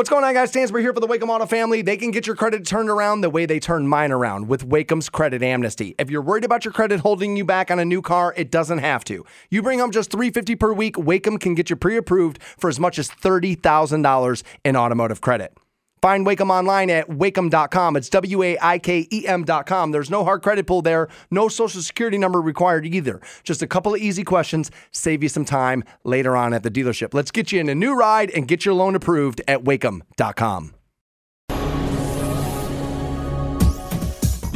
What's going on, guys? Stansbury here for the Waikem Auto family. They can get your credit turned around the way they turned mine around with Waikem's Credit Amnesty. If you're worried about your credit holding you back on a new car, it doesn't have to. You bring home just 350 per week, Waikem can get you pre approved for as much as $30,000 in automotive credit. Find Waikem online at waikem.com. It's W A I K E M.com. There's no hard credit pull there, no social security number required either. Just a couple of easy questions, save you some time later on at the dealership. Let's get you in a new ride and get your loan approved at waikem.com.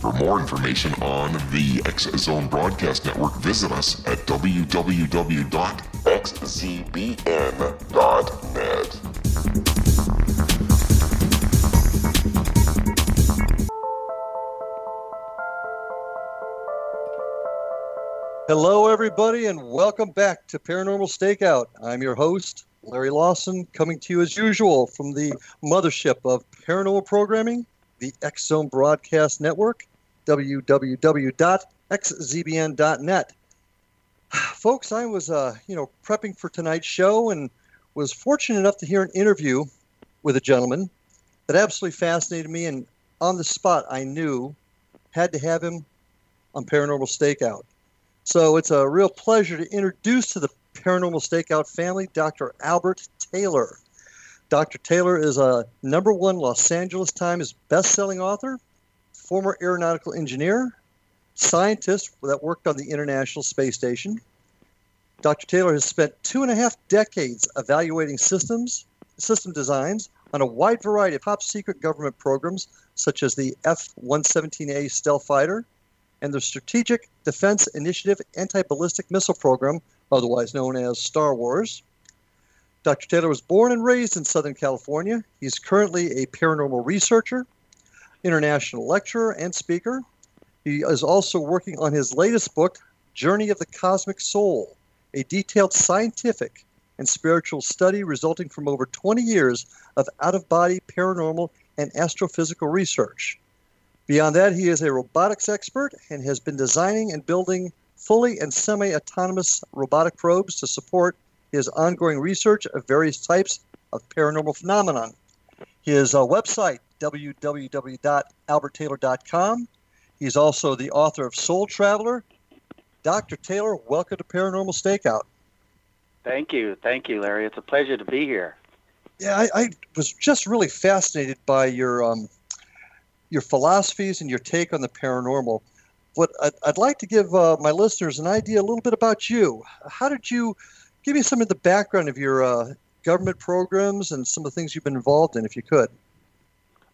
For more information on the X Zone Broadcast Network, visit us at www.xzbn.net. Hello, everybody, and welcome back to Paranormal Stakeout. I'm your host, Larry Lawson, coming to you as usual from the mothership of paranormal programming, the X Zone Broadcast Network, www.xzbn.net. Folks, I was, uh, you know, prepping for tonight's show and was fortunate enough to hear an interview with a gentleman that absolutely fascinated me, and on the spot, I knew had to have him on Paranormal Stakeout. So it's a real pleasure to introduce to the Paranormal Stakeout family Dr. Albert Taylor. Dr. Taylor is a number one Los Angeles Times best-selling author, former aeronautical engineer, scientist that worked on the International Space Station. Dr. Taylor has spent two and a half decades evaluating systems, system designs on a wide variety of top secret government programs, such as the F 117A stealth fighter and the Strategic Defense Initiative Anti Ballistic Missile Program, otherwise known as Star Wars. Dr. Taylor was born and raised in Southern California. He's currently a paranormal researcher, international lecturer, and speaker. He is also working on his latest book, Journey of the Cosmic Soul, a detailed scientific and spiritual study resulting from over 20 years of out of body paranormal and astrophysical research. Beyond that, he is a robotics expert and has been designing and building fully and semi autonomous robotic probes to support his ongoing research of various types of paranormal phenomenon. His uh, website, www.alberttaylor.com. He's also the author of Soul Traveler. Dr. Taylor, welcome to Paranormal Stakeout. Thank you. Thank you, Larry. It's a pleasure to be here. Yeah, I, I was just really fascinated by your um, your philosophies and your take on the paranormal. What I'd, I'd like to give uh, my listeners an idea a little bit about you. How did you give me some of the background of your uh, government programs and some of the things you've been involved in, if you could?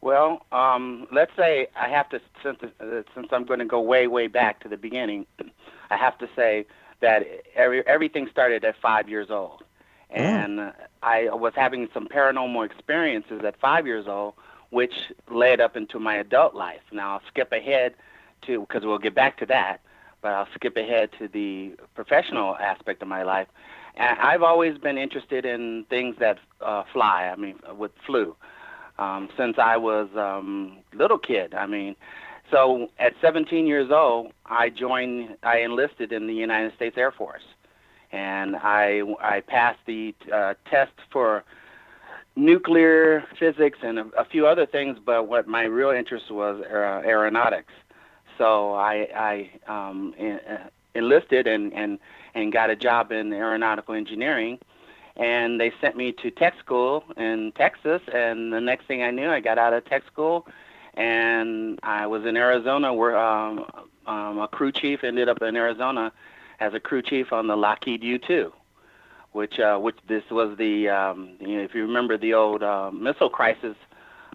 Well, um, let's say I have to, since, uh, since I'm going to go way, way back to the beginning, I have to say that every, everything started at five years old. And oh. I was having some paranormal experiences at five years old which led up into my adult life. Now I'll skip ahead to because we'll get back to that, but I'll skip ahead to the professional aspect of my life. And I've always been interested in things that uh, fly. I mean, with flu, um, since I was um, little kid. I mean, so at 17 years old, I joined. I enlisted in the United States Air Force, and I I passed the uh, test for nuclear physics and a, a, few other things, but what my real interest was uh, aeronautics. So I, I um, en- uh, enlisted and, and, and got a job in aeronautical engineering. And they sent me to tech school in Texas. And the next thing I knew, I got out of tech school and I was in Arizona where um, um, a crew chief ended up in Arizona as a crew chief on the Lockheed U-2 which uh, which this was the um, you know if you remember the old uh, missile crisis,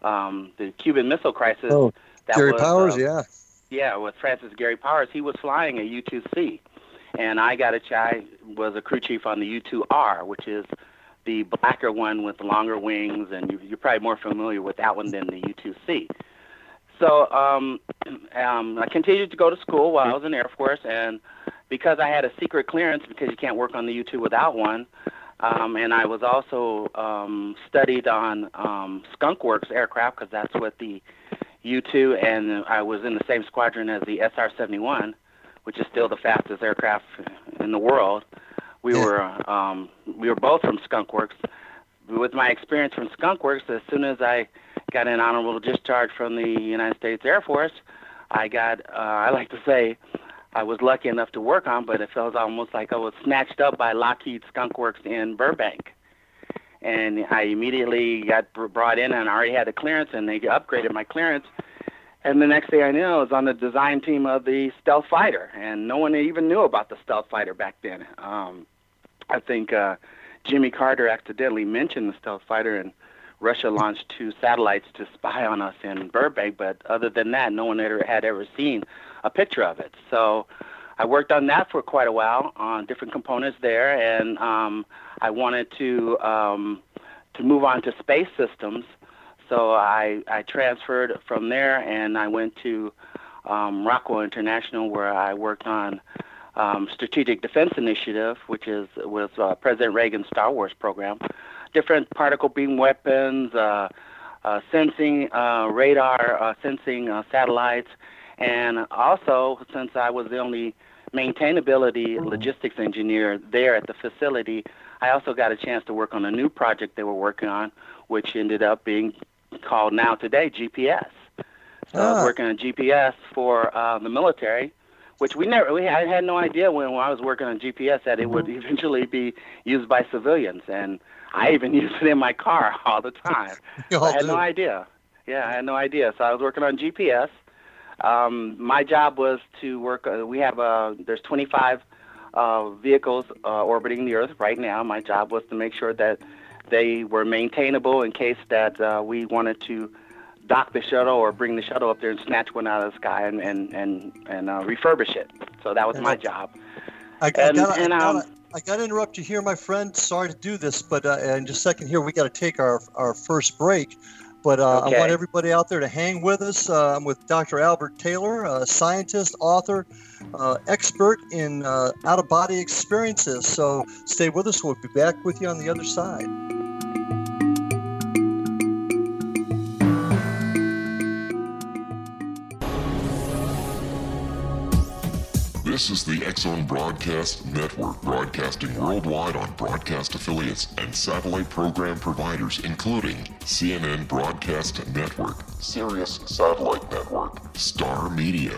um, the Cuban Missile Crisis. Oh, that Gary was, Powers, uh, yeah. Yeah, with Francis Gary Powers, he was flying a U-2C, and I got a I was a crew chief on the U-2R, which is the blacker one with longer wings, and you, you're probably more familiar with that one than the U-2C. So um, um, I continued to go to school while I was in the Air Force, and because I had a secret clearance, because you can't work on the U-2 without one, um, and I was also um, studied on um, Skunk Works aircraft because that's what the U-2, and I was in the same squadron as the SR-71, which is still the fastest aircraft in the world. We Yeah. were um, we were both from Skunk Works. With my experience from Skunk Works, as soon as I got an honorable discharge from the United States Air Force, I got uh, I like to say I was lucky enough to work on, but it felt almost like I was snatched up by Lockheed Skunk Works in Burbank. And I immediately got brought in and I already had the clearance, and they upgraded my clearance. And the next thing I knew, I was on the design team of the stealth fighter, and no one even knew about the stealth fighter back then. Um, I think uh, Jimmy Carter accidentally mentioned the stealth fighter, and Russia launched two satellites to spy on us in Burbank. But other than that, no one ever had ever seen a picture of it. So I worked on that for quite a while on different components there, and um, I wanted to um, to move on to space systems. So I I transferred from there, and I went to um, Rockwell International, where I worked on um, Strategic Defense Initiative, which is was uh, President Reagan's Star Wars program, different particle beam weapons, uh, uh, sensing uh, radar, uh, sensing uh, satellites, and also since I was the only maintainability logistics engineer there at the facility, I also got a chance to work on a new project they were working on, which ended up being called now today GPS. So I Ah. was working on GPS for uh, the military, which we never we I had no idea when, when I was working on GPS that it would eventually be used by civilians, and I even used it in my car all the time. All I had do. no idea. Yeah, I had no idea. So I was working on GPS. Um, my job was to work. Uh, we have uh, there's 25 uh, vehicles uh, orbiting the Earth right now. My job was to make sure that they were maintainable in case that uh, we wanted to dock the shuttle or bring the shuttle up there and snatch one out of the sky and and and, and uh, refurbish it. So that was my job. I, I And- gotta, and, I, um, gotta, I gotta interrupt you here, my friend. Sorry to do this, but uh, in just a second here, we got to take our, our first break. But uh, I want everybody out there to hang with us. Uh, I'm with Dr. Albert Taylor, a scientist, author, uh, expert in uh, out of body experiences. So stay with us. We'll be back with you on the other side. This is the X Zone Broadcast Network, broadcasting worldwide on broadcast affiliates and satellite program providers, including CNN Broadcast Network, Sirius Satellite Network, Star Media,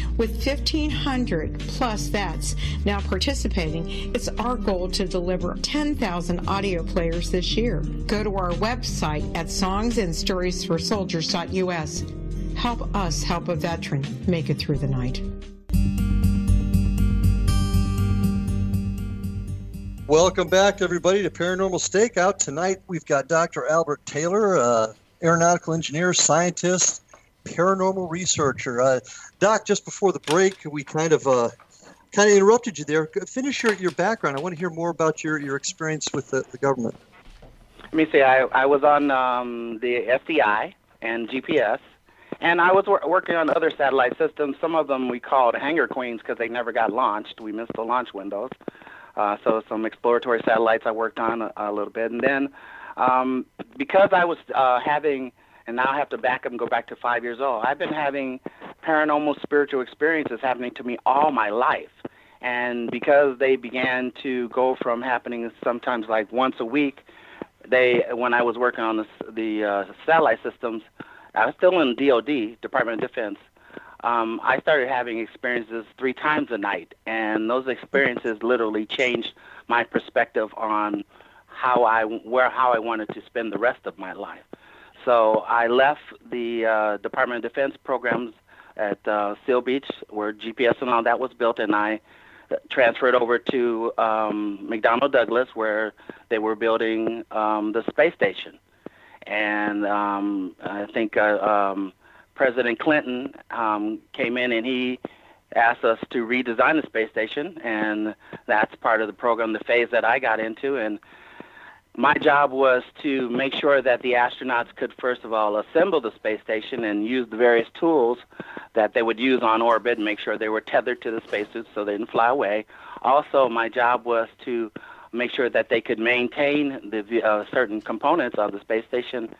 With 1,500 plus vets now participating, it's our goal to deliver 10,000 audio players this year. Go to our website at songsandstoriesforsoldiers.us. Help us help a veteran make it through the night. Welcome back, everybody, to Paranormal Stakeout. Tonight we've got Dr. Albert Taylor, uh, aeronautical engineer, scientist, paranormal researcher. Uh, Doc, just before the break, we kind of uh, kind of interrupted you there. Finish your, your background. I want to hear more about your, your experience with the, the government. Let me see. I, I was on um, the SDI and GPS, and I was wor- working on other satellite systems. Some of them we called Hangar Queens because they never got launched. We missed the launch windows. Uh, so some exploratory satellites I worked on a, a little bit, and then um, because I was uh, having and now I have to back up and go back to five years old. I've been having paranormal spiritual experiences happening to me all my life. And because they began to go from happening sometimes like once a week, they when I was working on the the uh, satellite systems, I was still in DoD, Department of Defense. Um, I started having experiences three times a night, and those experiences literally changed my perspective on how I where how I wanted to spend the rest of my life. So I left the uh, Department of Defense programs at uh, Seal Beach, where GPS and all that was built, and I transferred over to um, McDonnell Douglas, where they were building um, the space station. And um, I think uh, um, President Clinton um, came in and he asked us to redesign the space station, and that's part of the program, the phase that I got into, and my job was to make sure that the astronauts could first of all assemble the space station and use the various tools that they would use on orbit and make sure they were tethered to the spacesuits so they didn't fly away. Also, my job was to make sure that they could maintain the uh, certain components of the space station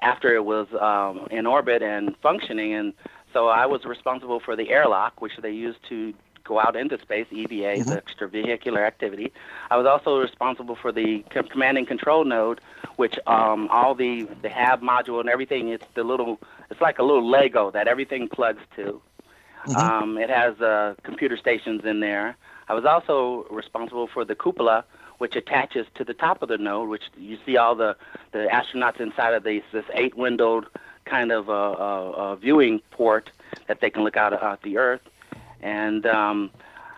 after it was um, in orbit and functioning. And so I was responsible for the airlock, which they used to go out into space, EVA, mm-hmm. the extravehicular activity. I was also responsible for the command and control node, which um, all the the HAB module and everything. It's the little, it's like a little Lego that everything plugs to. Mm-hmm. Um, it has uh, computer stations in there. I was also responsible for the cupola, which attaches to the top of the node, which you see all the, the astronauts inside of these, this eight-windowed kind of uh, uh, uh, viewing port that they can look out at the Earth and um,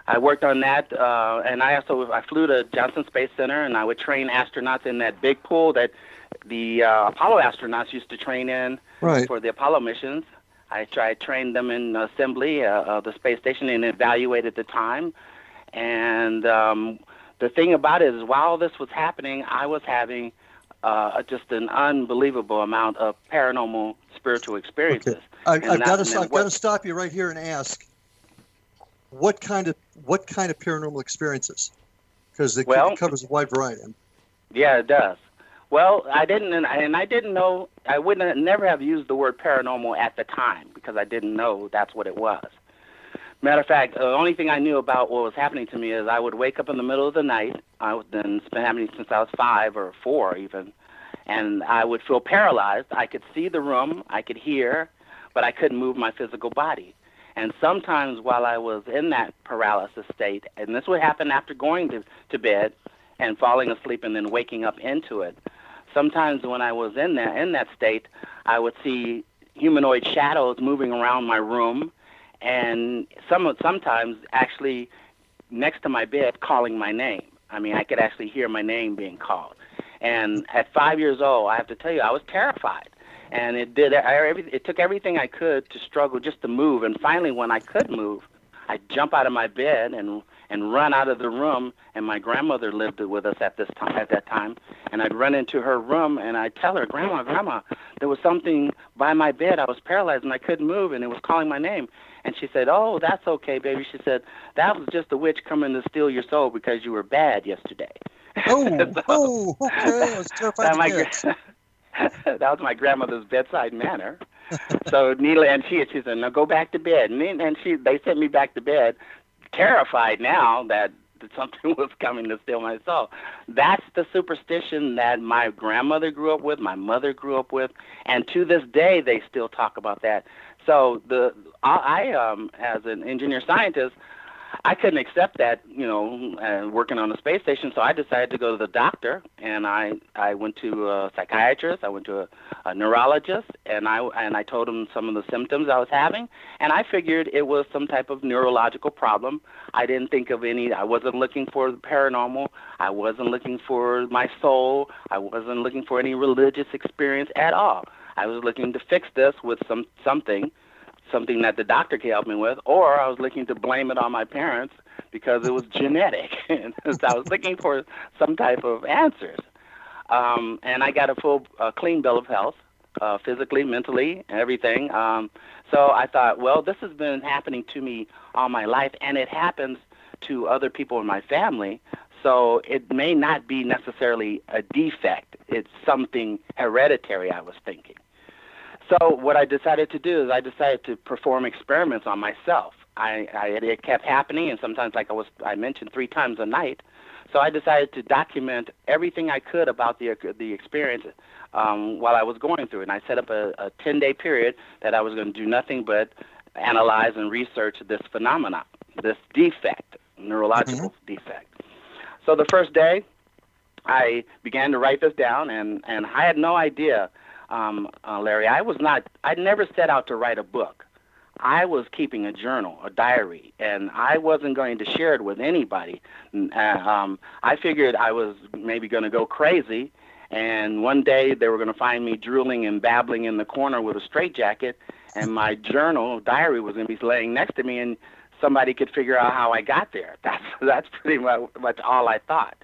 I worked on that. Uh, and I also I flew to Johnson Space Center, and I would train astronauts in that big pool that the uh, Apollo astronauts used to train in right. for the Apollo missions. I tried trained them in assembly uh, of the space station and evaluated the time. And um, the thing about it is, while this was happening, I was having uh, just an unbelievable amount of paranormal spiritual experiences. Okay. I, I've got to then what- got to stop you right here and ask, what kind of what kind of paranormal experiences? Because it, Well- it covers a wide variety. Yeah, it does. Well, I didn't, and I, and I didn't know. I wouldn't never have used the word paranormal at the time because I didn't know that's what it was. Matter of fact, the only thing I knew about what was happening to me is I would wake up in the middle of the night. I would then it's been happening since I was five or four even, and I would feel paralyzed. I could see the room, I could hear, but I couldn't move my physical body. And sometimes while I was in that paralysis state, and this would happen after going to, to bed and falling asleep and then waking up into it, sometimes when I was in that in that state, I would see humanoid shadows moving around my room, and some sometimes actually next to my bed calling my name. I mean, I could actually hear my name being called. And at five years old, I have to tell you, I was terrified. And it did. I, it took everything I could to struggle just to move. And finally, when I could move, I'd jump out of my bed and and run out of the room. And my grandmother lived with us at this time. At that time, and I'd run into her room and I'd tell her, "Grandma, Grandma, there was something by my bed. I was paralyzed and I couldn't move, and it was calling my name." And she said, "Oh, that's okay, baby." She said, "That was just the witch coming to steal your soul because you were bad yesterday." Oh, oh, okay. I That to my that was my grandmother's bedside manner. so Neela and she, she said, "Now go back to bed." And, then- and she, they sent me back to bed, terrified now that that something was coming to steal my soul. That's the superstition that my grandmother grew up with, my mother grew up with, and to this day they still talk about that. So the I, I um, as an engineer scientist, I couldn't accept that, you know, uh, working on a space station. So I decided to go to the doctor, and I I went to a psychiatrist, I went to a, a neurologist, and I and I told him some of the symptoms I was having, and I figured it was some type of neurological problem. I didn't think of any. I wasn't looking for the paranormal. I wasn't looking for my soul. I wasn't looking for any religious experience at all. I was looking to fix this with some something something that the doctor could help me with, or I was looking to blame it on my parents because it was genetic. and so I was looking for some type of answers. Um, and I got a full, uh, clean bill of health, uh, physically, mentally, everything. Um, so I thought, well, this has been happening to me all my life, and it happens to other people in my family. So it may not be necessarily a defect. It's something hereditary, I was thinking. So what I decided to do is I decided to perform experiments on myself. I, I it kept happening, and sometimes, like I was I mentioned, three times a night. So I decided to document everything I could about the the experience um, while I was going through it. And I set up a, a 10 day period that I was going to do nothing but analyze and research this phenomenon, this defect, neurological defect. So the first day, I began to write this down, and, and I had no idea, um, uh, Larry. I was not. I never set out to write a book. I was keeping a journal, a diary, and I wasn't going to share it with anybody. Uh, um, I figured I was maybe going to go crazy, and one day they were going to find me drooling and babbling in the corner with a straitjacket, and my journal, diary, was going to be laying next to me, and somebody could figure out how I got there. That's that's pretty much, much all I thought.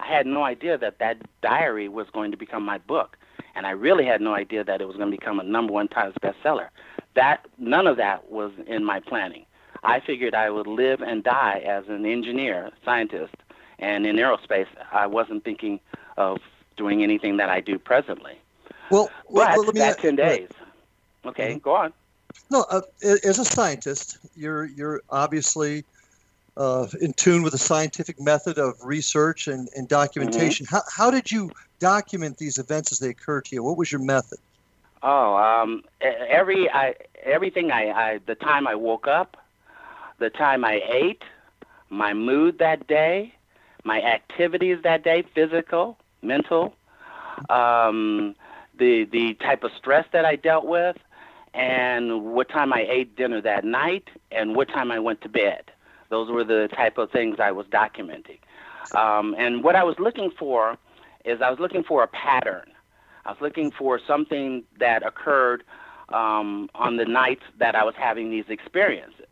I had no idea that that diary was going to become my book, and I really had no idea that it was going to become a number one Times bestseller. That none of that was in my planning. I figured I would live and die as an engineer, scientist, and in aerospace. I wasn't thinking of doing anything that I do presently. Well, well, But let me that ten right. days. Okay, go on. No, uh, as a scientist, you're you're obviously uh, in tune with the scientific method of research and, and documentation. How, how did you document these events as they occur to you? What was your method? Oh, um, every I everything I, I the time I woke up, the time I ate, my mood that day, my activities that day, physical, mental, um, the the type of stress that I dealt with, and what time I ate dinner that night, and what time I went to bed. Those were the type of things I was documenting. Um, and what I was looking for is I was looking for a pattern. I was looking for something that occurred um, on the nights that I was having these experiences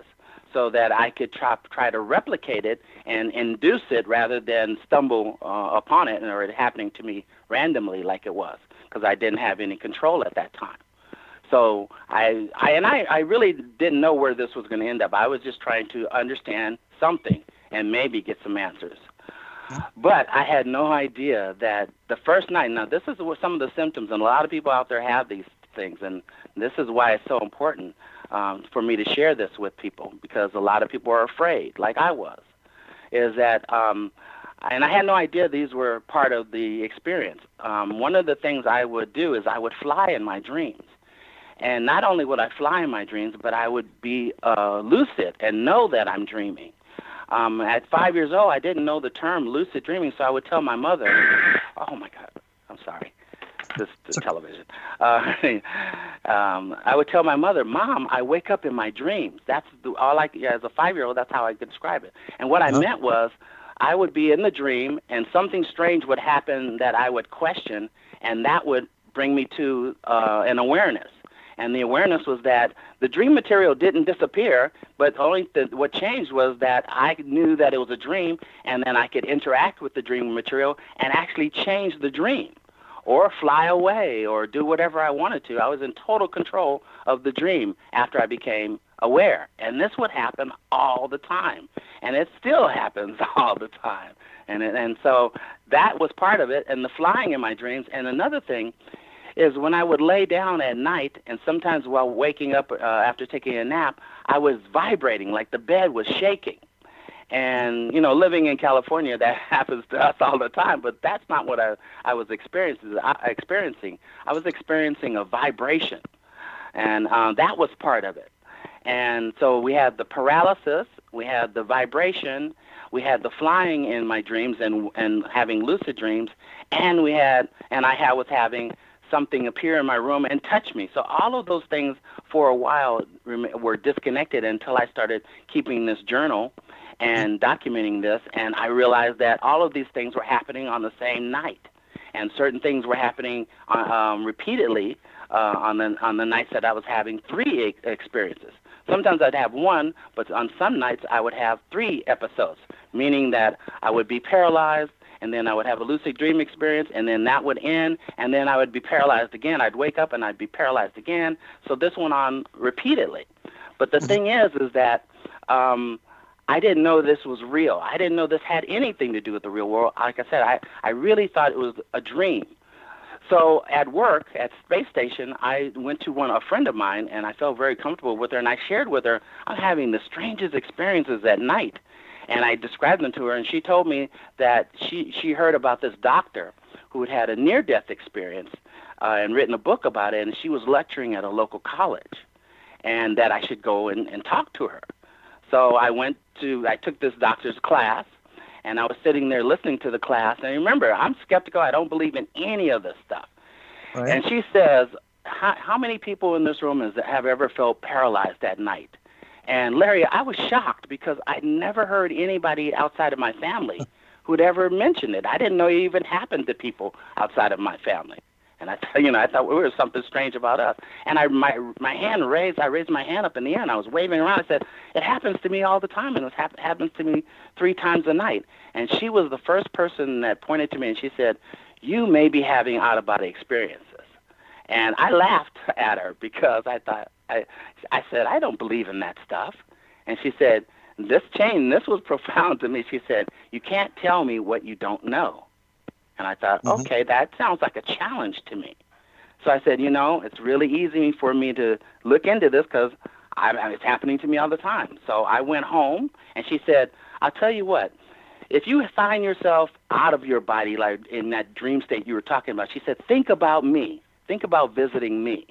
so that I could try, try to replicate it and induce it rather than stumble uh, upon it or it happening to me randomly like it was because I didn't have any control at that time. So I, I and I, I really didn't know where this was going to end up. I was just trying to understand something and maybe get some answers. But I had no idea that the first night. Now, this is what some of the symptoms, and a lot of people out there have these things, and this is why it's so important um, for me to share this with people because a lot of people are afraid, like I was. Is that, um, and I had no idea these were part of the experience. Um, one of the things I would do is I would fly in my dreams. And not only would I fly in my dreams, but I would be uh, lucid and know that I'm dreaming. Um, at five years old, I didn't know the term lucid dreaming, so I would tell my mother, "Oh my God, I'm sorry." This, this television. Uh, um, I would tell my mother, "Mom, I wake up in my dreams." That's the, all I. Yeah, as a five-year-old, that's how I could describe it. And what I uh-huh. meant was, I would be in the dream, and something strange would happen that I would question, and that would bring me to uh, an awareness. And the awareness was that the dream material didn't disappear, but only the, what changed was that I knew that it was a dream, and then I could interact with the dream material and actually change the dream, or fly away, or do whatever I wanted to. I was in total control of the dream after I became aware, and this would happen all the time, and it still happens all the time. And and so that was part of it, and the flying in my dreams. And another thing is when I would lay down at night, and sometimes while waking up uh, after taking a nap, I was vibrating like the bed was shaking. And you know, living in California, that happens to us all the time. But that's not what I I was experiencing. I, experiencing. I was experiencing a vibration, and um, that was part of it. And so we had the paralysis, we had the vibration, we had the flying in my dreams and and having lucid dreams, and we had and I was having something appear in my room and touch me. So all of those things for a while were disconnected until I started keeping this journal and documenting this, and I realized that all of these things were happening on the same night, and certain things were happening uh, um, repeatedly uh, on the on the nights that I was having three experiences. Sometimes I'd have one, but on some nights I would have three episodes, meaning that I would be paralyzed, and then I would have a lucid dream experience, and then that would end, and then I would be paralyzed again. I'd wake up and I'd be paralyzed again. So this went on repeatedly. But the mm-hmm. thing is, is that um, I didn't know this was real. I didn't know this had anything to do with the real world. Like I said, I, I really thought it was a dream. So at work at space station, I went to one a friend of mine, and I felt very comfortable with her, and I shared with her I'm having the strangest experiences at night and I described them to her, and she told me that she she heard about this doctor who had had a near-death experience uh, and written a book about it, and she was lecturing at a local college, and that I should go and, and talk to her. So I went to I took this doctor's class, and I was sitting there listening to the class. And remember, I'm skeptical. I don't believe in any of this stuff. Right. And she says, how, how many people in this room is, that have ever felt paralyzed at night? And Larry, I was shocked because I never heard anybody outside of my family who'd ever mentioned it. I didn't know it even happened to people outside of my family. And I, you know, I thought well, there was something strange about us. And I, my, my hand raised. I raised my hand up in the air, and I was waving around. I said, "It happens to me all the time, and it hap- happens to me three times a night." And she was the first person that pointed to me, and she said, "You may be having out-of-body experiences." And I laughed at her because I thought, I, I said, I don't believe in that stuff. And she said, this chain, this was profound to me. She said, you can't tell me what you don't know. And I thought, mm-hmm. okay, that sounds like a challenge to me. So I said, you know, it's really easy for me to look into this because it's happening to me all the time. So I went home, and she said, I'll tell you what, if you find yourself out of your body, like in that dream state you were talking about, she said, think about me. Think about visiting me.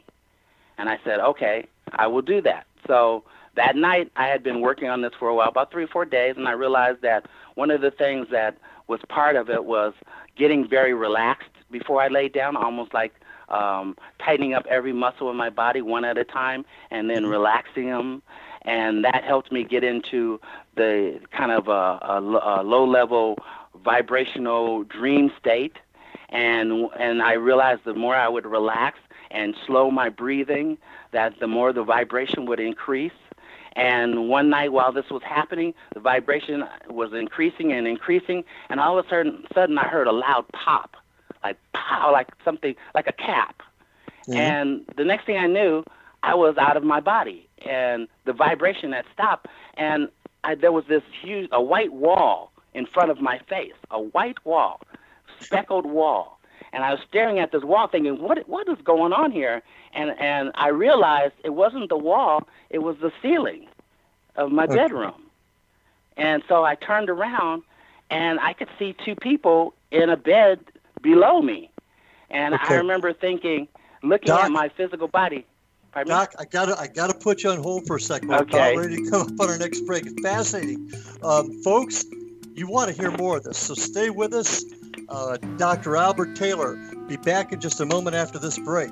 And I said, okay, I will do that. So that night, I had been working on this for a while, about three or four days, and I realized that one of the things that was part of it was getting very relaxed before I laid down, almost like um, tightening up every muscle in my body one at a time and then mm-hmm. relaxing them. And that helped me get into the kind of a, a, a low level vibrational dream state. And, and I realized the more I would relax, and slow my breathing, that the more the vibration would increase. And one night while this was happening, the vibration was increasing and increasing, and all of a sudden, sudden I heard a loud pop, like pow, like something like a cap. Mm-hmm. And the next thing I knew, I was out of my body, and the vibration had stopped, and I, there was this huge, a white wall in front of my face, a white wall, speckled wall, and I was staring at this wall, thinking, what what is going on here? And and I realized it wasn't the wall, it was the ceiling of my Okay. bedroom. And so I turned around, and I could see two people in a bed below me, and Okay. I remember thinking, looking Doc? at my physical body. Pardon me? Doc, I gotta I gotta put you on hold for a second. We're Okay. about ready to come up on our next break. Fascinating, um, folks. You want to hear more of this, so stay with us. Uh, Dr. Albert Taylor be back in just a moment after this break.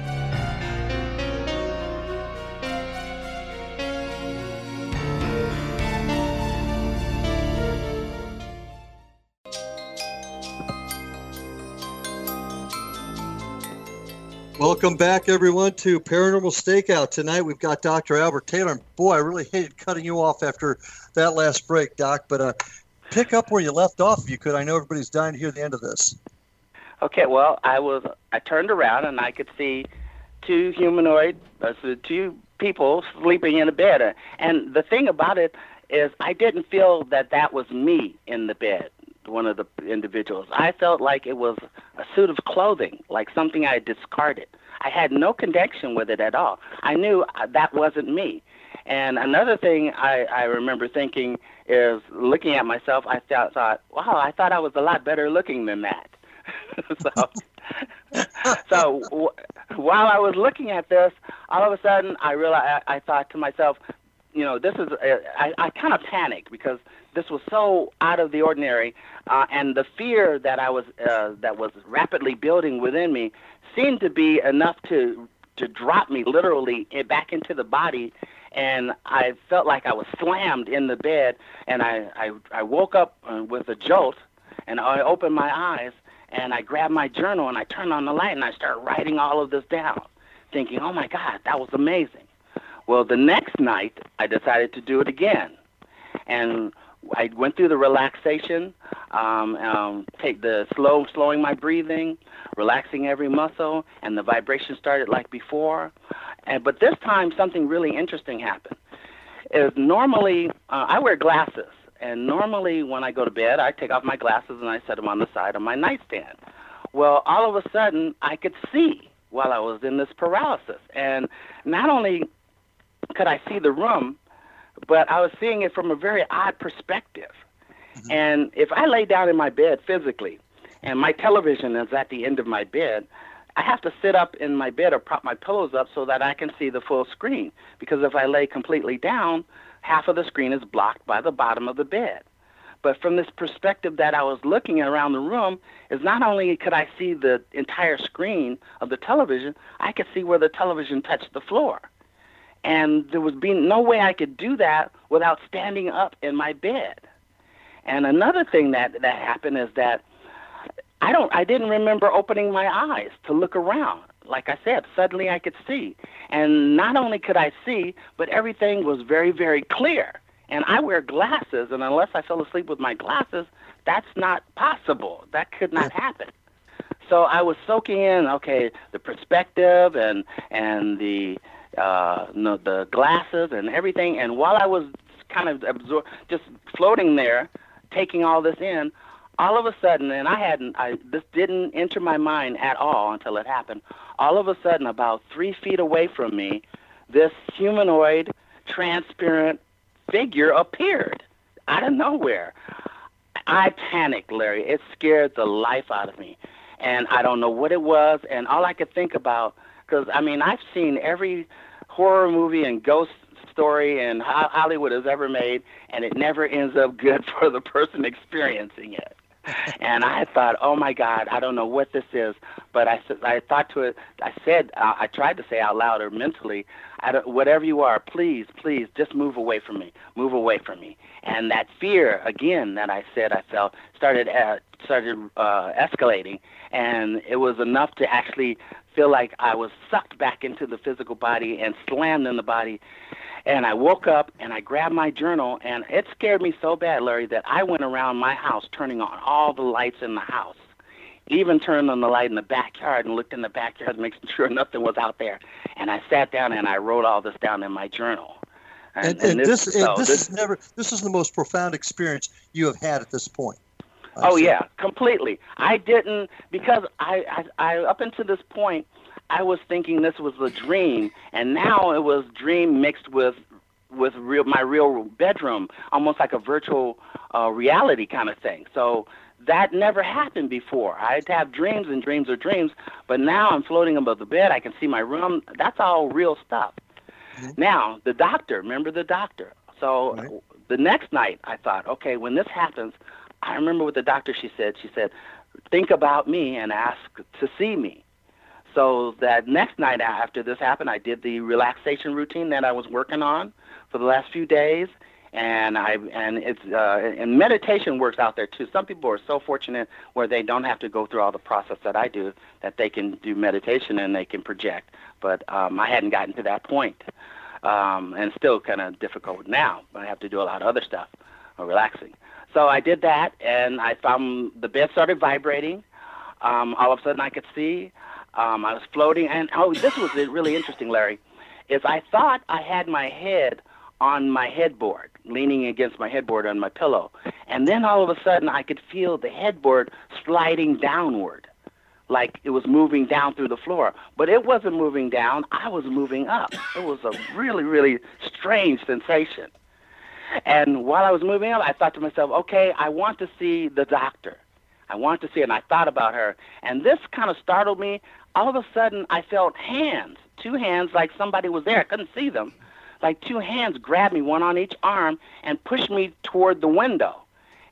Welcome back, everyone, to Paranormal Stakeout. Tonight we've got Dr. Albert Taylor. Boy, I really hated cutting you off after that last break, Doc. But uh, pick up where you left off if you could. I know everybody's dying to hear the end of this. Okay, well, I was I turned around and I could see two humanoid, uh, two people sleeping in a bed. And the thing about it is, I didn't feel that that was me in the bed. One of the individuals. I felt like it was a suit of clothing, like something I had discarded. I had no connection with it at all. I knew uh, that wasn't me. And another thing I, I remember thinking is looking at myself, I thought, thought, wow, I thought I was a lot better looking than that. so, so w- while I was looking at this, all of a sudden I realized I, I thought to myself, you know, this is uh, I, I kind of panicked because this was so out of the ordinary, uh, and the fear that I was uh, that was rapidly building within me seemed to be enough to to drop me literally back into the body and I felt like I was slammed in the bed, and I I, I woke up uh, with a jolt, and I opened my eyes, and I grabbed my journal and I turned on the light and I started writing all of this down, thinking, oh my God, that was amazing. Well, the next night I decided to do it again, and I went through the relaxation, um, um, take the slow, slowing my breathing, relaxing every muscle, and the vibration started like before. And but this time something really interesting happened. Is normally uh, I wear glasses, and normally when I go to bed, I take off my glasses and I set them on the side of my nightstand. Well, all of a sudden I could see while I was in this paralysis, and not only could I see the room, but I was seeing it from a very odd perspective. Mm-hmm. And if I lay down in my bed physically, and my television is at the end of my bed, I have to sit up in my bed or prop my pillows up so that I can see the full screen. Because if I lay completely down, half of the screen is blocked by the bottom of the bed. But from this perspective that I was looking around the room, is not only could I see the entire screen of the television, I could see where the television touched the floor. And there was being no way I could do that without standing up in my bed. And another thing that, that happened is that I don't I didn't remember opening my eyes to look around. Like I said, suddenly I could see. And not only could I see, but everything was very, very clear. And I wear glasses, and unless I fell asleep with my glasses, that's not possible. That could not happen. So I was soaking in, okay, the perspective and and the uh, no, the glasses and everything. And while I was kind of absor- just floating there, taking all this in, all of a sudden, and I hadn't, I this didn't enter my mind at all until it happened. All of a sudden, about three feet away from me, this humanoid, transparent figure appeared out of nowhere. I panicked, Larry. It scared the life out of me, and I don't know what it was. And all I could think about, because I mean, I've seen every horror movie and ghost story and Hollywood has ever made, and it never ends up good for the person experiencing it and I thought, oh my God, I don't know what this is. But I I thought to it, I said, uh, I tried to say out loud or mentally, I don't, whatever you are, please, please, just move away from me, move away from me. And that fear, again, that I said I felt, started uh, started uh, escalating, and it was enough to actually feel like I was sucked back into the physical body and slammed in the body. And I woke up and I grabbed my journal, and it scared me so bad, Larry, that I went around my house turning on all the lights in the house. Even turned on the light in the backyard and looked in the backyard, making sure nothing was out there. And I sat down and I wrote all this down in my journal. And, and, and this, this, so, this, this, is never. This is the most profound experience you have had at this point. I oh see. yeah, completely. I didn't because I, I, I up until this point I was thinking this was a dream, and now it was dream mixed with with real my real bedroom, almost like a virtual uh, reality kind of thing. So that never happened before. I'd have dreams, and dreams are dreams, but now I'm floating above the bed. I can see my room. That's all real stuff. Mm-hmm. Now the doctor, remember the doctor. So right. the next night, I thought, okay, when this happens, I remember what the doctor she said. She said, "Think about me and ask to see me." So that next night after this happened, I did the relaxation routine that I was working on for the last few days, and I and it's uh, and meditation works out there too. Some people are so fortunate where they don't have to go through all the process that I do, that they can do meditation and they can project. But um, I hadn't gotten to that point, um, and still kind of difficult now. I have to do a lot of other stuff, uh, relaxing. So I did that, and I found the bed started vibrating. Um, all of a sudden, I could see. Um, I was floating, and oh, this was really interesting, Larry. Is I thought I had my head on my headboard, leaning against my headboard on my pillow. And then all of a sudden, I could feel the headboard sliding downward, like it was moving down through the floor. But it wasn't moving down, I was moving up. It was a really, really strange sensation. And while I was moving up, I thought to myself, okay, I want to see the doctor. I want to see, and I thought about her. And this kind of startled me. All of a sudden, I felt hands, two hands, like somebody was there. I couldn't see them like two hands grabbed me, one on each arm, and pushed me toward the window.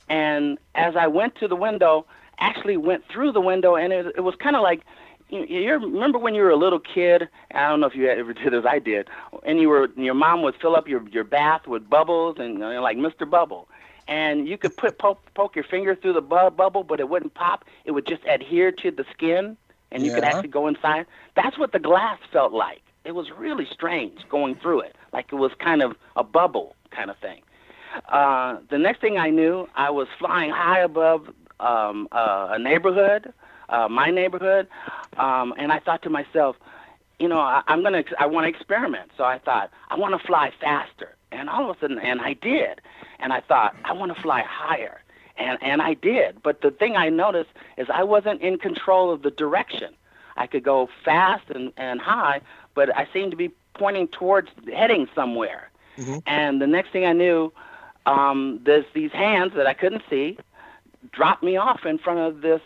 And as I went to the window, actually went through the window, and it, it was kind of like you, you remember when you were a little kid? I don't know if you ever did as I did, and you were your mom would fill up your your bath with bubbles and you know, like Mr. Bubble, and you could put poke, poke your finger through the bu- bubble, but it wouldn't pop. It would just adhere to the skin, and you could actually go inside. That's what the glass felt like. It was really strange going through it, like it was kind of a bubble kind of thing. Uh, the next thing I knew, I was flying high above um, uh, a neighborhood, uh, my neighborhood, um, and I thought to myself, you know, I, I'm gonna, I want to experiment. So I thought, I want to fly faster, and all of a sudden, and I did, and I thought, I want to fly higher, and and I did. But the thing I noticed is I wasn't in control of the direction. I could go fast and, and high, but I seemed to be pointing towards heading somewhere. And the next thing I knew, um, there's these hands that I couldn't see dropped me off in front of this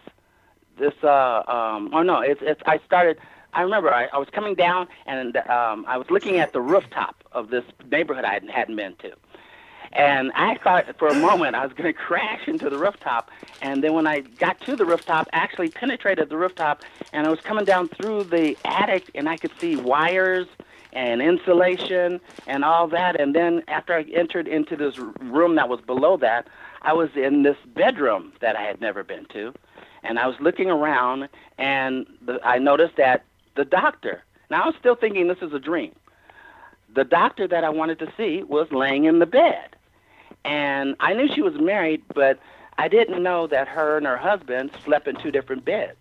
this uh um oh no it's it's I started I remember I, I was coming down and um I was looking at the rooftop of this neighborhood I hadn't, hadn't been to. And I thought for a moment I was going to crash into the rooftop. And then when I got to the rooftop, actually penetrated the rooftop, and I was coming down through the attic, and I could see wires and insulation and all that. And then after I entered into this room that was below that, I was in this bedroom that I had never been to. And I was looking around, and the, I noticed that the doctor, now I was still thinking this is a dream, the doctor that I wanted to see was laying in the bed. And I knew she was married, but I didn't know that her and her husband slept in two different beds.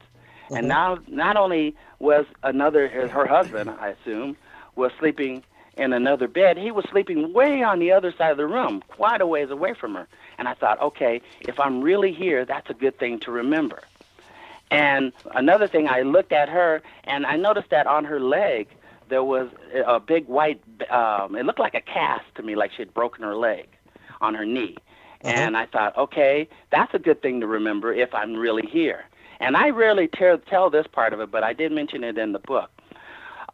And uh-huh. now, not only was another her, her husband, I assume, was sleeping in another bed, he was sleeping way on the other side of the room, quite a ways away from her. And I thought, okay, if I'm really here, that's a good thing to remember. And another thing, I looked at her and I noticed that on her leg there was a big white. Um, it looked like a cast to me, like she had broken her leg on her knee. And I thought, okay, that's a good thing to remember if I'm really here. And I rarely te- tell this part of it, but I did mention it in the book.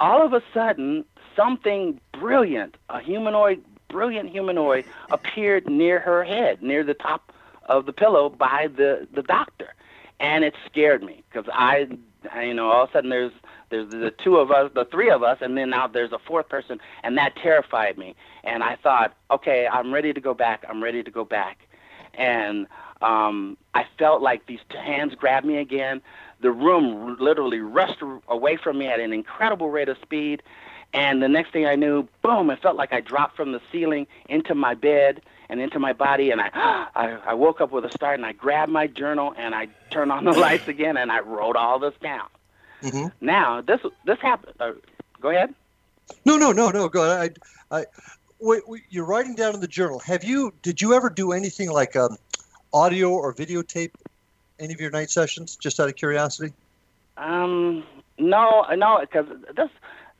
All of a sudden, something brilliant, a humanoid, brilliant humanoid, appeared near her head, near the top of the pillow by the, the doctor. And it scared me because I, I, you know, all of a sudden there's there's the two of us, the three of us, and then now there's a fourth person, and that terrified me. And I thought, okay, I'm ready to go back. I'm ready to go back. And um, I felt like these hands grabbed me again. The room literally rushed away from me at an incredible rate of speed. And the next thing I knew, boom, it felt like I dropped from the ceiling into my bed and into my body. And I, I, I woke up with a start and I grabbed my journal and I turned on the lights again and I wrote all this down. Mhm. Now, this this happened. Uh, go ahead. No, no, no, no. Go ahead. I, I, wait, wait, you're writing down in the journal. Have you? Did you ever do anything like um, audio or videotape any of your night sessions? Just out of curiosity. Um, no, no, because this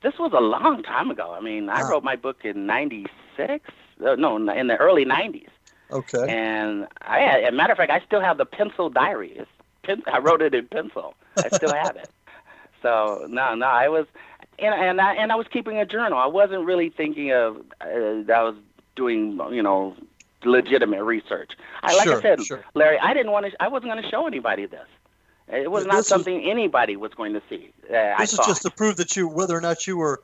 this was a long time ago. I mean, I wrote my book in '96. Uh, no, in the early '90s. Okay. And I, as a matter of fact, I still have the pencil diary. It's pen, I wrote it in pencil. I still have it. So no, no, I was, and and I and I was keeping a journal. I wasn't really thinking of uh, that I was doing, you know, legitimate research. I, like Sure, I said, sure. Larry, I didn't want to. I wasn't going to show anybody this. It was not this is- something anybody was going to see. Uh, I This is thought. just to prove that you whether or not you were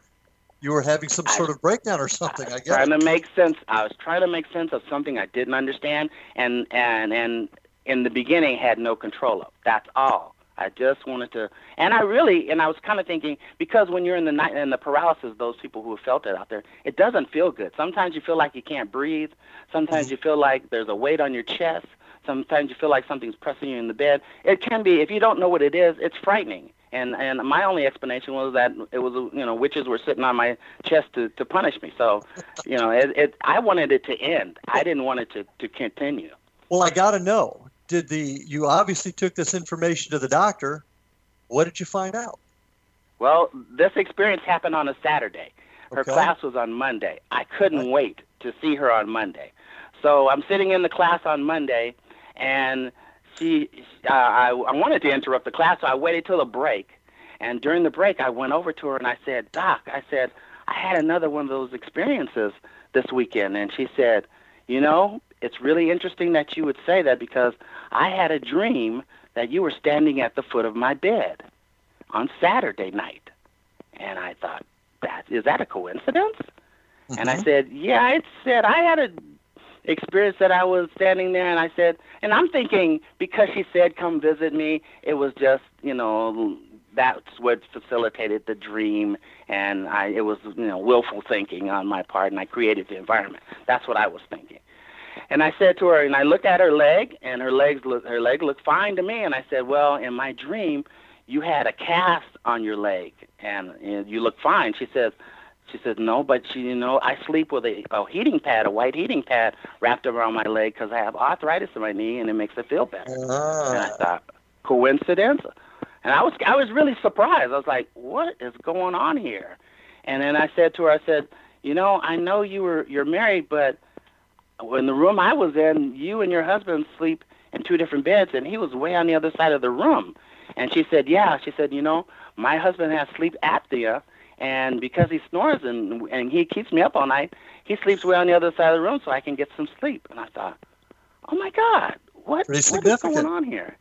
you were having some sort of breakdown or something. I guess. trying to make sense. I was trying to make sense of something I didn't understand, and and and in the beginning had no control of. That's all. I just wanted to, and I really, and I was kind of thinking because when you're in the night in the paralysis, those people who have felt it out there, it doesn't feel good. Sometimes you feel like you can't breathe. Sometimes you feel like there's a weight on your chest. Sometimes you feel like something's pressing you in the bed. It can be, if you don't know what it is, it's frightening. And and my only explanation was that it was you know witches were sitting on my chest to, to punish me. So, you know, it, it I wanted it to end. I didn't want it to, to continue. Well, I got to know. Did the you obviously took this information to the doctor? What did you find out? Well, this experience happened on a Saturday. Her Okay. class was on Monday. I couldn't wait to see her on Monday. So I'm sitting in the class on Monday, and she, uh, I, I wanted to interrupt the class, so I waited till the break. And during the break, I went over to her and I said, Doc, I said, I had another one of those experiences this weekend. And she said, You know, it's really interesting that you would say that because I had a dream that you were standing at the foot of my bed on Saturday night. And I thought, that is that a coincidence? And I said, yeah, I said I had a experience that I was standing there and I said, and I'm thinking because she said come visit me, it was just, you know, that's what facilitated the dream and I it was, you know, willful thinking on my part and I created the environment. That's what I was thinking. And I said to her, and I looked at her leg, and her legs look, her leg looked fine to me. And I said, well, in my dream, you had a cast on your leg, and, and you look fine. She says, she says, no, but she, you know, I sleep with a, a heating pad, a white heating pad wrapped around my leg because I have arthritis in my knee, and it makes it feel better. And I Ah, thought, coincidence? And I was, I was really surprised. I was like, what is going on here? And then I said to her, I said, you know, I know you were, you're married, but in the room I was in, you and your husband sleep in two different beds, and he was way on the other side of the room. And she said, yeah. She said, you know, my husband has sleep apnea, and because he snores and and he keeps me up all night, he sleeps way on the other side of the room so I can get some sleep. And I thought, oh my God, what what is going on here?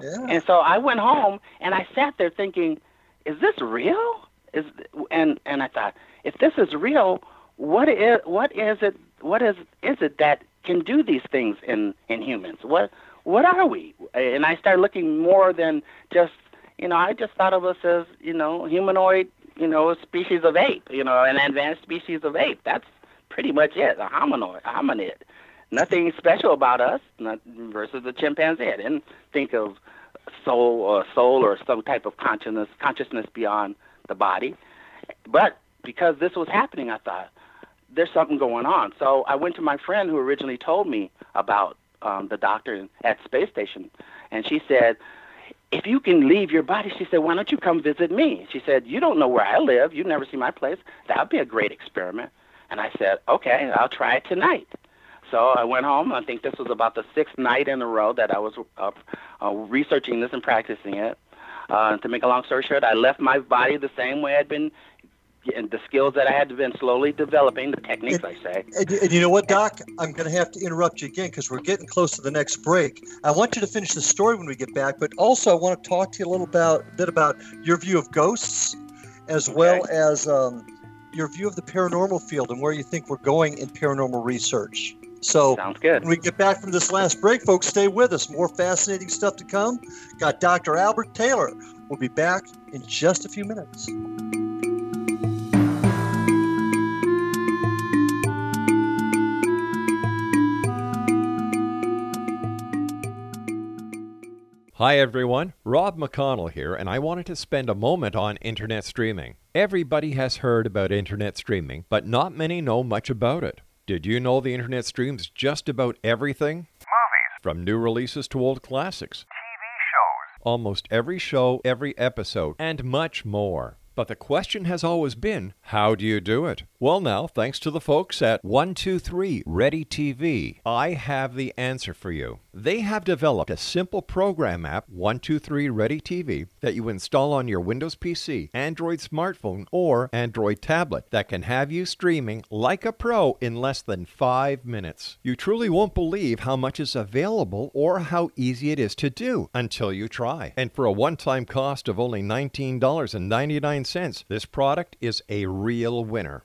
yeah. And so I went home and I sat there thinking, is this real? Is and and I thought, if this is real, what is what is it what is is it that can do these things in in humans? What what are we? And I started looking more than just you know, I just thought of us as, you know, humanoid, you know, species of ape, you know, an advanced species of ape. That's pretty much it, a hominoid, a hominid. Nothing special about us not, versus the chimpanzee. I didn't think of soul or soul or some type of consciousness consciousness beyond the body. But because this was happening, I thought there's something going on. So I went to my friend who originally told me about um, the doctor at space station, and she said, "If you can leave your body," she said, "why don't you come visit me?" She said, "You don't know where I live. You never see my place. That would be a great experiment." And I said, "Okay, I'll try it tonight." So I went home. I think this was about the sixth night in a row that I was uh, uh, researching this and practicing it. Uh, to make a long story short, I left my body the same way I'd been, and the skills that I had been slowly developing, the techniques I say. And, and you know what, Doc? I'm going to have to interrupt you again because we're getting close to the next break. I want you to finish the story when we get back, but also I want to talk to you a little about bit about your view of ghosts, as well as um, your view of the paranormal field and where you think we're going in paranormal research. So Sounds good. when we get back from this last break, folks, stay with us. More fascinating stuff to come. Got Dr. Albert Taylor. We'll be back in just a few minutes. Hi everyone, Rob McConnell here, and I wanted to spend a moment on internet streaming. Everybody has heard about internet streaming, but not many know much about it. Did you know the internet streams just about everything? Movies. From new releases to old classics. TV shows. Almost every show, every episode, and much more. But the question has always been, how do you do it? Well, now, thanks to the folks at 123 Ready TV, I have the answer for you. They have developed a simple program app, 123 Ready TV, that you install on your Windows PC, Android smartphone, or Android tablet that can have you streaming like a pro in less than five minutes. You truly won't believe how much is available or how easy it is to do until you try. And for a one time cost of only $19.99, this product is a real winner.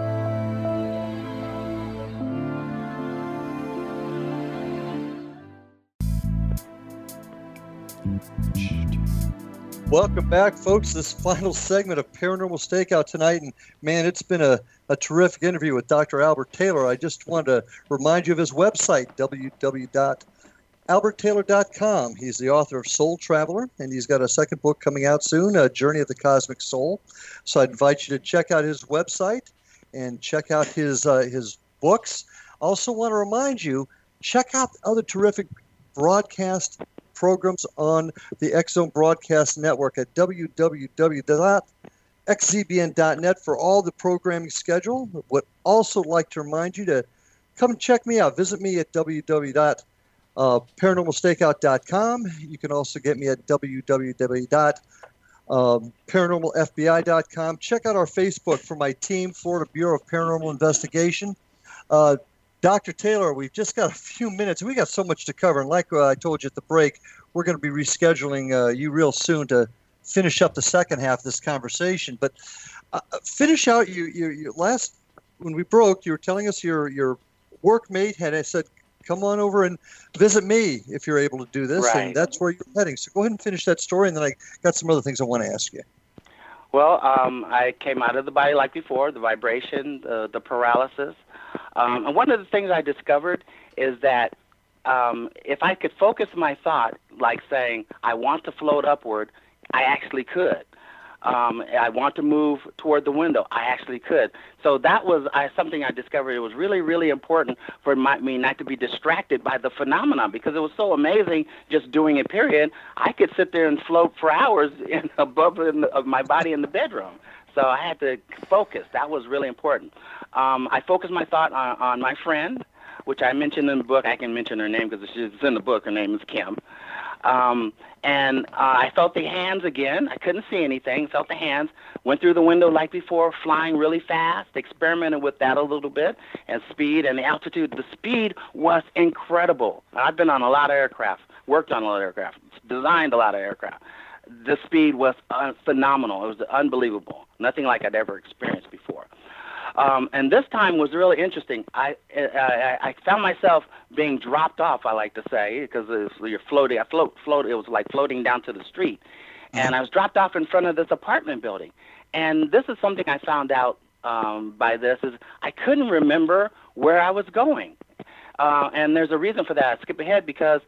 Welcome back, folks. This final segment of Paranormal Stakeout tonight. And man, it's been a, a terrific interview with Dr. Albert Taylor. I just wanted to remind you of his website, www.alberttaylor.com. He's the author of Soul Traveler, and he's got a second book coming out soon, A Journey of the Cosmic Soul. So I'd invite you to check out his website and check out his, uh, his books. Also, want to remind you check out other terrific broadcast programs on the Zone Broadcast Network at www.xzbn.net for all the programming schedule. Would also like to remind you to come check me out. Visit me at www.paranormalstakeout.com. You can also get me at www um, paranormalfbi.com. Check out our Facebook for my team, Florida Bureau of Paranormal Investigation. Uh, Dr. Taylor, we've just got a few minutes. We got so much to cover. And like uh, I told you at the break, we're going to be rescheduling uh, you real soon to finish up the second half of this conversation. But uh, finish out your, your, your last, when we broke, you were telling us your, your workmate had said, come on over and visit me if you're able to do this. Right. And that's where you're heading. So go ahead and finish that story. And then I got some other things I want to ask you. Well, um, I came out of the body like before, the vibration, the, the paralysis. Um, and one of the things I discovered is that um, if I could focus my thought, like saying, I want to float upward, I actually could. Um, I want to move toward the window. I actually could. So that was I, something I discovered. It was really, really important for my, me not to be distracted by the phenomenon because it was so amazing just doing it. Period. I could sit there and float for hours in, above in the, of my body in the bedroom. So I had to focus. That was really important. Um, I focused my thought on, on my friend, which I mentioned in the book. I can mention her name because it's in the book. Her name is Kim. Um, and uh, I felt the hands again. I couldn't see anything. Felt the hands. Went through the window like before, flying really fast. Experimented with that a little bit and speed and the altitude. The speed was incredible. I've been on a lot of aircraft, worked on a lot of aircraft, designed a lot of aircraft. The speed was uh, phenomenal. It was unbelievable. Nothing like I'd ever experienced before. Um, and this time was really interesting. I, I I found myself being dropped off. I like to say because you're floating. I float float. It was like floating down to the street, and I was dropped off in front of this apartment building. And this is something I found out um, by this is I couldn't remember where I was going, uh, and there's a reason for that. I skip ahead because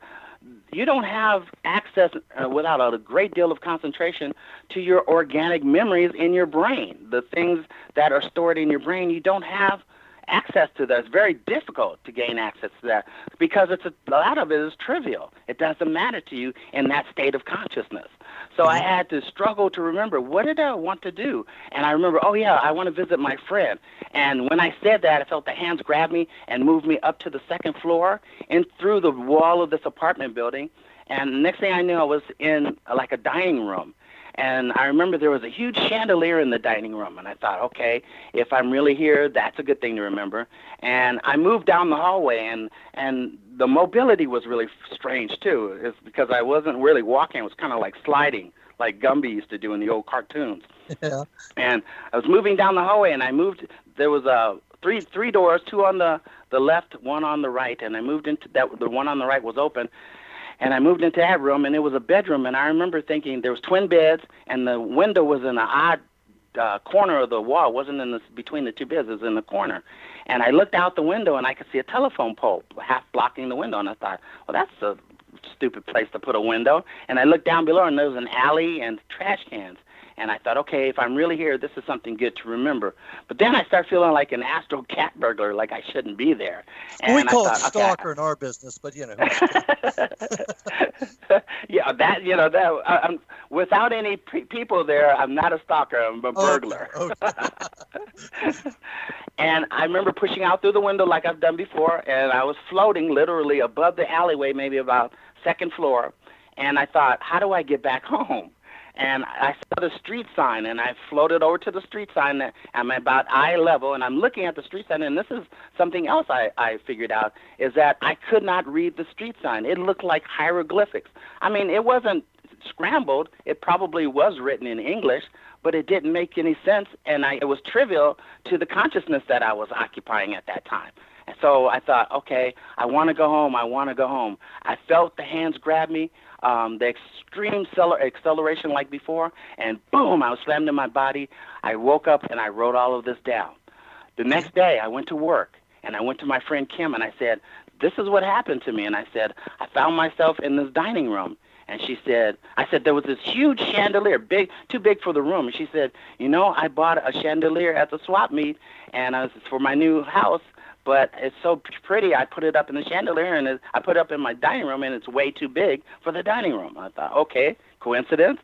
you don't have access uh, without a great deal of concentration to your organic memories in your brain. The things that are stored in your brain, you don't have access to that. It's very difficult to gain access to that because it's a, a lot of it is trivial. It doesn't matter to you in that state of consciousness. So I mm-hmm. had to struggle to remember what did I want to do, and I remember, oh yeah, I want to visit my friend. And when I said that, I felt the hands grab me and move me up to the second floor and through the wall of this apartment building. And the next thing I knew, I was in like a dining room. And I remember there was a huge chandelier in the dining room, and I thought, okay, if I'm really here, that's a good thing to remember. And I moved down the hallway, and and the mobility was really strange too. It's because I wasn't really walking; I was kind of like sliding, like Gumby used to do in the old cartoons. Yeah. And I was moving down the hallway, and I moved. There was a three three doors, two on the the left, one on the right, and I moved into that. The one on the right was open, and I moved into that room, and it was a bedroom. And I remember thinking there was twin beds, and the window was in an odd uh, corner of the wall. It wasn't in the between the two beds. It was in the corner. And I looked out the window, and I could see a telephone pole half blocking the window. And I thought, well, that's a stupid place to put a window. And I looked down below, and there was an alley and trash cans. And I thought, okay, if I'm really here, this is something good to remember. But then I start feeling like an astro cat burglar, like I shouldn't be there. And we I call thought, it okay, stalker in our business, but you know. yeah, that you know that I, I'm without any pe- people there. I'm not a stalker. I'm a oh, burglar. Oh, and I remember pushing out through the window like I've done before, and I was floating literally above the alleyway, maybe about second floor. And I thought, how do I get back home? And I saw the street sign, and I floated over to the street sign. I'm about eye level, and I'm looking at the street sign. And this is something else I, I figured out is that I could not read the street sign. It looked like hieroglyphics. I mean, it wasn't scrambled. It probably was written in English, but it didn't make any sense, and I, it was trivial to the consciousness that I was occupying at that time. And so I thought, okay, I want to go home. I want to go home. I felt the hands grab me, um, the extreme celer- acceleration like before, and boom, I was slammed in my body. I woke up and I wrote all of this down. The next day, I went to work and I went to my friend Kim and I said, this is what happened to me. And I said, I found myself in this dining room. And she said, I said, there was this huge chandelier, big, too big for the room. And she said, you know, I bought a chandelier at the swap meet and I was for my new house, but it's so pretty. I put it up in the chandelier and it, I put it up in my dining room and it's way too big for the dining room. I thought, okay, coincidence.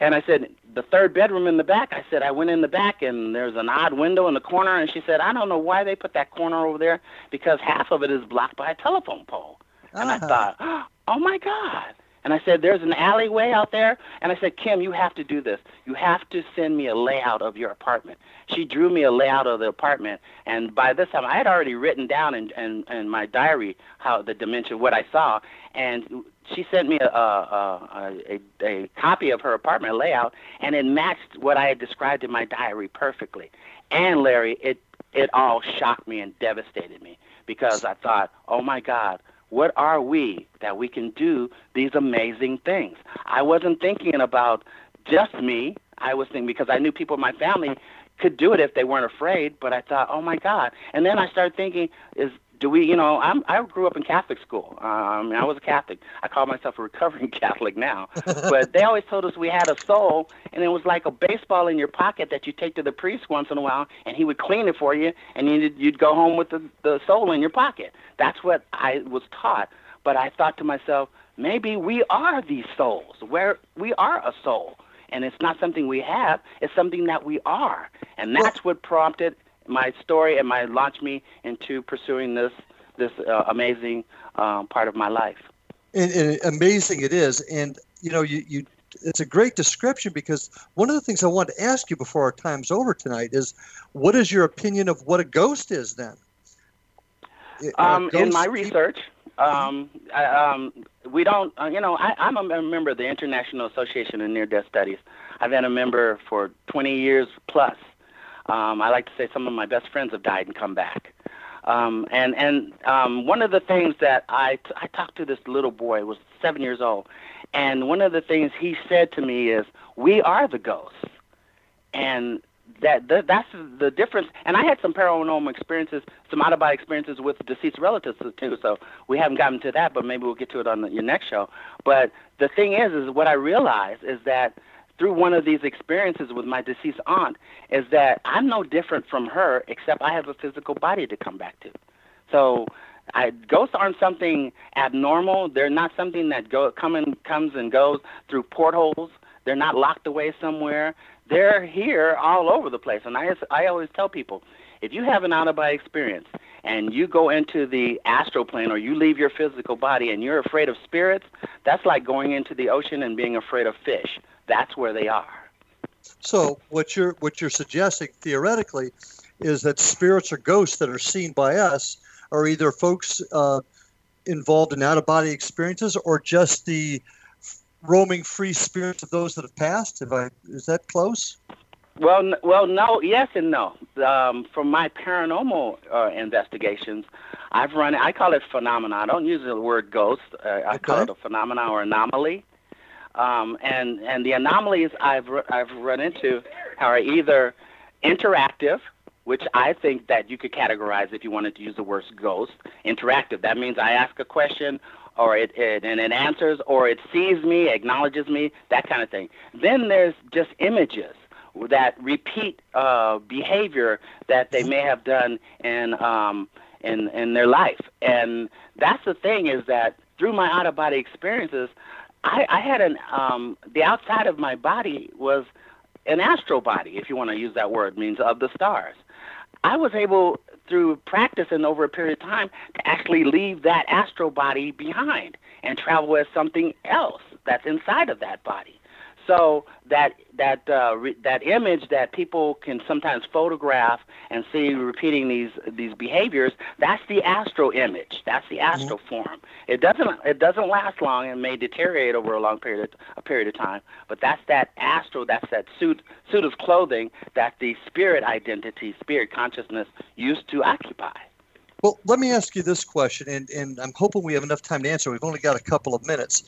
And I said, the third bedroom in the back, I said, I went in the back and there's an odd window in the corner. And she said, I don't know why they put that corner over there because half of it is blocked by a telephone pole. And I Uh-huh. thought, oh my God. And I said, There's an alleyway out there. And I said, Kim, you have to do this. You have to send me a layout of your apartment. She drew me a layout of the apartment. And by this time, I had already written down in, in, in my diary how the dimension, what I saw. And she sent me a, a, a, a, copy of her apartment layout, and it matched what I had described in my diary perfectly. And Larry, it it all shocked me and devastated me because I thought, oh my God, what are we that we can do these amazing things? I wasn't thinking about just me. I was thinking because I knew people in my family could do it if they weren't afraid, but I thought, oh my God. And then I started thinking, is do we, you know, I'm, I grew up in Catholic school. Um, I was a Catholic. I call myself a recovering Catholic now. but they always told us we had a soul, and it was like a baseball in your pocket that you take to the priest once in a while, and he would clean it for you, and you'd, you'd go home with the, the soul in your pocket. That's what I was taught. But I thought to myself, maybe we are these souls, where we are a soul. And it's not something we have, it's something that we are. And that's what prompted my story and my launched me into pursuing this this uh, amazing um, part of my life. And, and, amazing it is, and you know, you, you it's a great description because one of the things I want to ask you before our time's over tonight is, what is your opinion of what a ghost is then? Um, in my research, um, I, um, we don't, uh, you know, I, I'm a member of the International Association of Near Death Studies. I've been a member for 20 years plus. Um, I like to say some of my best friends have died and come back. Um, and and um, one of the things that I, t- I talked to this little boy was seven years old, and one of the things he said to me is, "We are the ghosts," and that, that that's the difference. And I had some paranormal experiences, some out of body experiences with deceased relatives too. So we haven't gotten to that, but maybe we'll get to it on the, your next show. But the thing is, is what I realized is that through one of these experiences with my deceased aunt is that I'm no different from her, except I have a physical body to come back to. So I, ghosts aren't something abnormal. They're not something that go, come and, comes and goes through portholes. They're not locked away somewhere. They're here all over the place. And I, I always tell people, if you have an out of body experience and you go into the astral plane or you leave your physical body and you're afraid of spirits, that's like going into the ocean and being afraid of fish that's where they are. So what you're what you're suggesting theoretically is that spirits or ghosts that are seen by us are either folks uh, involved in out of body experiences or just the roaming free spirits of those that have passed. If I is that close? Well, well, no, yes and no. Um, from my paranormal uh, investigations, I've run. I call it phenomena. I don't use the word ghost. Uh, I okay. call it a phenomena or anomaly. Um, and and the anomalies I've I've run into are either interactive, which I think that you could categorize if you wanted to use the word ghost. Interactive. That means I ask a question, or it, it and it answers, or it sees me, acknowledges me, that kind of thing. Then there's just images that repeat uh, behavior that they may have done in um, in in their life. And that's the thing is that through my out of body experiences, I, I had an um, the outside of my body was an astral body, if you want to use that word, means of the stars. I was able through practice and over a period of time to actually leave that astral body behind and travel as something else that's inside of that body. So that that uh, re- that image that people can sometimes photograph and see repeating these these behaviors, that's the astral image. That's the astral mm-hmm. form. It doesn't it doesn't last long and may deteriorate over a long period of, a period of time. But that's that astral. That's that suit suit of clothing that the spirit identity, spirit consciousness used to occupy. Well, let me ask you this question, and, and I'm hoping we have enough time to answer. We've only got a couple of minutes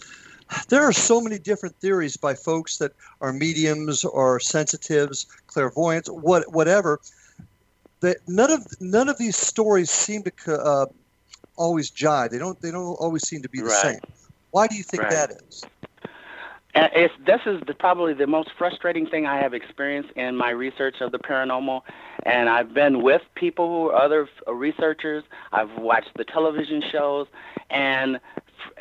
there are so many different theories by folks that are mediums or sensitives, clairvoyants, what, whatever. That none of none of these stories seem to uh, always jive. They don't. They don't always seem to be the right. same. Why do you think right. that is? It's, this is the, probably the most frustrating thing I have experienced in my research of the paranormal. And I've been with people who are other researchers. I've watched the television shows, and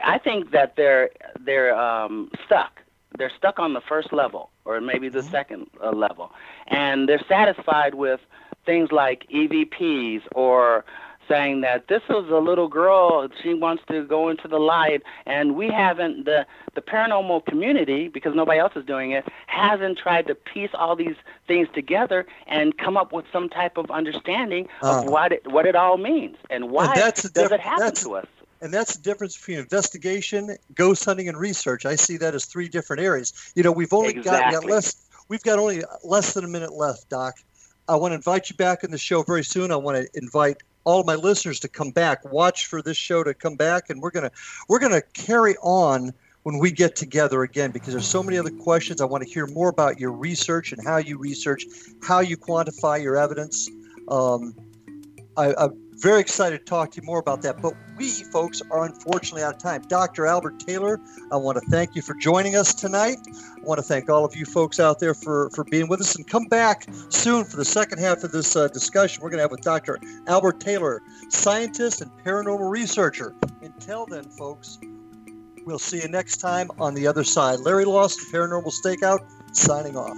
I think that they're they're um, stuck. They're stuck on the first level, or maybe the mm-hmm. second uh, level, and they're satisfied with things like EVPs or saying that this is a little girl she wants to go into the light and we haven't the the paranormal community because nobody else is doing it hasn't tried to piece all these things together and come up with some type of understanding of Uh. what it what it all means and why that's does diff- it happen to us And that's the difference between investigation, ghost hunting, and research. I see that as three different areas. You know, we've only got, got less. We've got only less than a minute left, Doc. I want to invite you back in the show very soon. I want to invite all my listeners to come back. Watch for this show to come back, and we're gonna we're gonna carry on when we get together again because there's so many other questions. I want to hear more about your research and how you research, how you quantify your evidence. Um, I, I'm very excited to talk to you more about that. But we, folks, are unfortunately out of time. Dr. Albert Taylor, I want to thank you for joining us tonight. I want to thank all of you folks out there for, for being with us and come back soon for the second half of this uh, discussion we're going to have with Dr. Albert Taylor, scientist and paranormal researcher. Until then, folks, we'll see you next time on the other side. Larry Lawson, Paranormal Stakeout, signing off.